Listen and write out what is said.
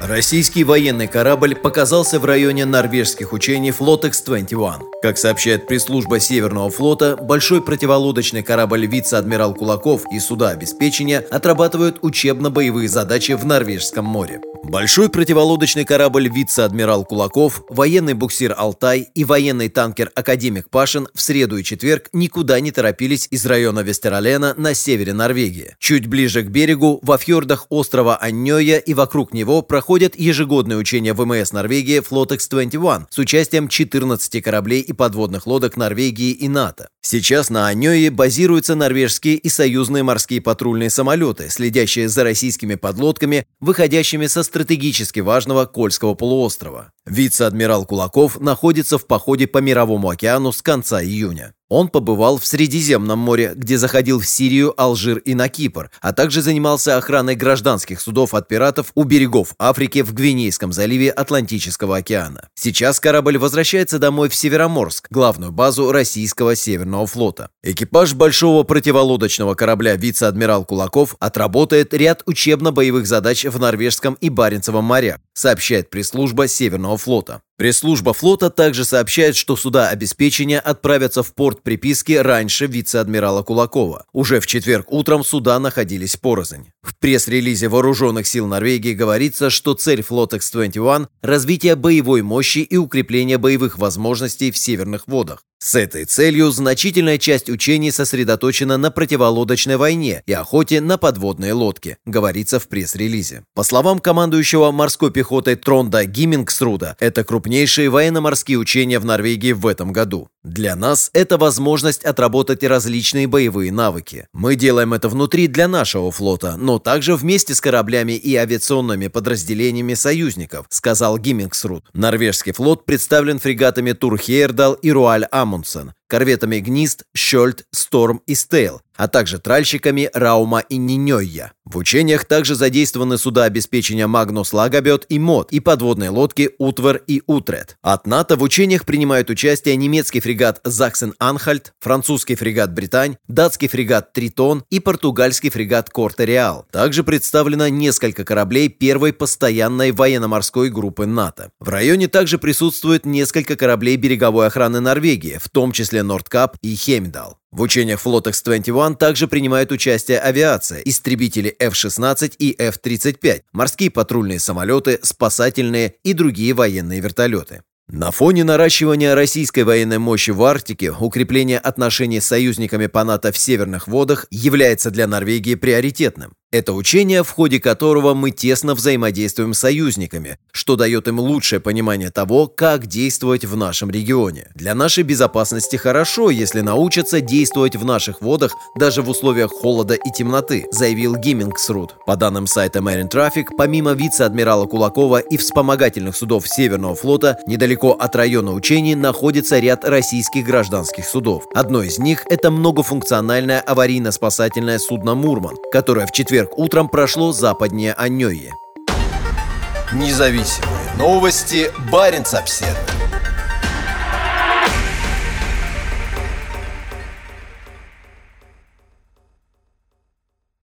Российский военный корабль показался в районе норвежских учений Флотекс-21. Как сообщает пресс-служба Северного флота, большой противолодочный корабль вице-адмирал Кулаков и суда обеспечения отрабатывают учебно-боевые задачи в Норвежском море. Большой противолодочный корабль вице-адмирал Кулаков, военный буксир «Алтай» и военный танкер «Академик Пашин» в среду и четверг никуда не торопились из района Вестералена на севере Норвегии. Чуть ближе к берегу, во фьордах острова Аннёя и вокруг него проходят ежегодные учения ВМС Норвегии «Флотекс-21» с участием 14 кораблей и подводных лодок Норвегии и НАТО. Сейчас на Аннёе базируются норвежские и союзные морские патрульные самолеты, следящие за российскими подлодками, выходящими со стратегически важного Кольского полуострова. Вице-адмирал Кулаков находится в походе по Мировому океану с конца июня. Он побывал в Средиземном море, где заходил в Сирию, Алжир и на Кипр, а также занимался охраной гражданских судов от пиратов у берегов Африки в Гвинейском заливе Атлантического океана. Сейчас корабль возвращается домой в Североморск, главную базу российского Северного флота. Экипаж большого противолодочного корабля вице-адмирал Кулаков отработает ряд учебно-боевых задач в Норвежском и Баренцевом морях, сообщает пресс-служба Северного флота. Пресс-служба флота также сообщает, что суда обеспечения отправятся в порт приписки раньше вице-адмирала Кулакова. Уже в четверг утром суда находились порознь. В пресс-релизе Вооруженных сил Норвегии говорится, что цель Флотекс-21 – развитие боевой мощи и укрепление боевых возможностей в северных водах. С этой целью значительная часть учений сосредоточена на противолодочной войне и охоте на подводные лодки, говорится в пресс-релизе. По словам командующего морской пехотой Тронда Гиммингсруда, это крупнейшие военно-морские учения в Норвегии в этом году. Для нас это возможность отработать различные боевые навыки. Мы делаем это внутри для нашего флота, но также вместе с кораблями и авиационными подразделениями союзников, сказал Гиммингсруд. Норвежский флот представлен фрегатами Тур Хейердал и Руаль Амундсен, корветами «Гнист», «Шольд», «Сторм» и «Стейл», а также тральщиками «Раума» и «Хиннойя». В учениях также задействованы суда обеспечения «Магнус Лагобет» и «Мод» и подводные лодки «Утвер» и «Утрет». От НАТО в учениях принимают участие немецкий фрегат «Заксен-Анхальт», французский фрегат «Бретань», датский фрегат «Тритон» и португальский фрегат «Корте-Реал». Также представлено несколько кораблей первой постоянной военно-морской группы НАТО. В районе также присутствует несколько кораблей береговой охраны Норвегии, в том числе числе Нордкап и Хемдал. В учениях Флотекс-21 также принимает участие авиация, истребители F-16 и F-35, морские патрульные самолеты, спасательные и другие военные вертолеты. На фоне наращивания российской военной мощи в Арктике, укрепление отношений с союзниками по НАТО в северных водах является для Норвегии приоритетным. Это учение, в ходе которого мы тесно взаимодействуем с союзниками, что дает им лучшее понимание того, как действовать в нашем регионе. Для нашей безопасности хорошо, если научатся действовать в наших водах даже в условиях холода и темноты, заявил Гиммингсрут. По данным сайта Marine Traffic, помимо вице-адмирала Кулакова и вспомогательных судов Северного флота, недалеко от района учений находится ряд российских гражданских судов. Одно из них – это многофункциональное аварийно-спасательное судно «Мурман», которое в четверг четверг утром прошло западнее Аньои. Независимые новости. Барин обседный.